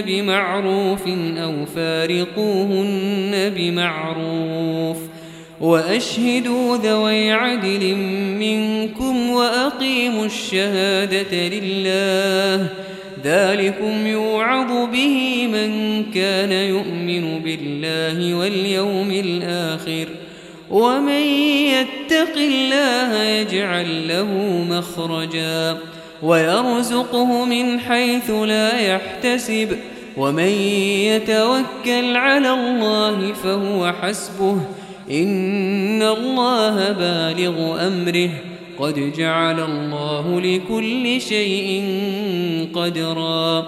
بمعروف أو فارقوهن بمعروف وأشهدوا ذوي عدل منكم وأقيموا الشهادة لله ذلكم يوعظ به من كان يؤمن بالله واليوم الآخر ومن يتق الله يجعل له مخرجا ويرزقه من حيث لا يحتسب ومن يتوكل على الله فهو حسبه. إن الله بالغ أمره. قد جعل الله لكل شيء قدرا.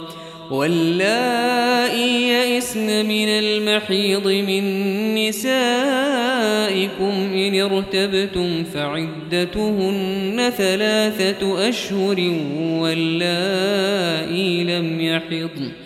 واللائي يئسن من المحيض من نسائكم إن ارتبتم فعدتهن ثلاثة أشهر واللائي لم يحضن.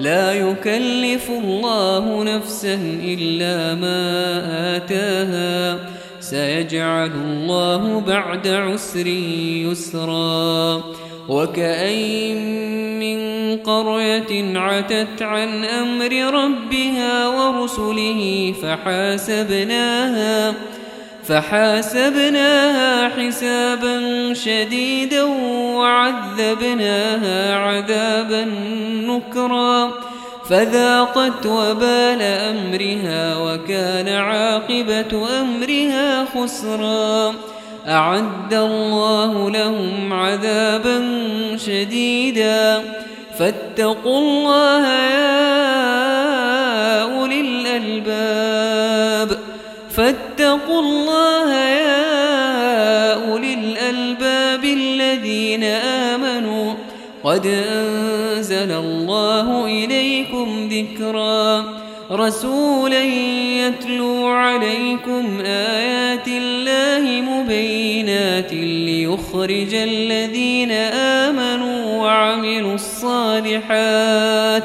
لا يكلف الله نفسا إلا ما آتاها. سيجعل الله بعد عسر يسرا. وكأين من قرية عتت عن أمر ربها ورسله فحاسبناها. فحاسبناها حسابا شديدا وعذبناها عذابا نكرا. فذاقت وبال أمرها وكان عاقبة أمرها خسرا. أعد الله لهم عذابا شديدا. فاتقوا الله يا فاتقوا الله يا أولي الألباب الذين آمنوا. قد أنزل الله إليكم ذكرا. رسولا يتلو عليكم آيات الله مبينات ليخرج الذين آمنوا وعملوا الصالحات.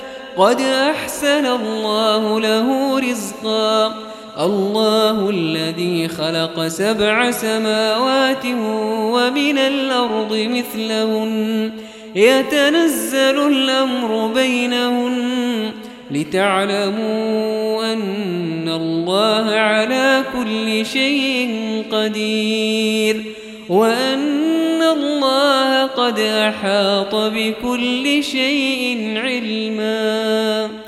قد أحسن الله له رزقا. الله الذي خلق سبع سماوات ومن الأرض مثلهن. يتنزل الأمر بينهن. لتعلموا أن الله على كل شيء قدير. وأن الله قد أحاط بكل شيء علمًا.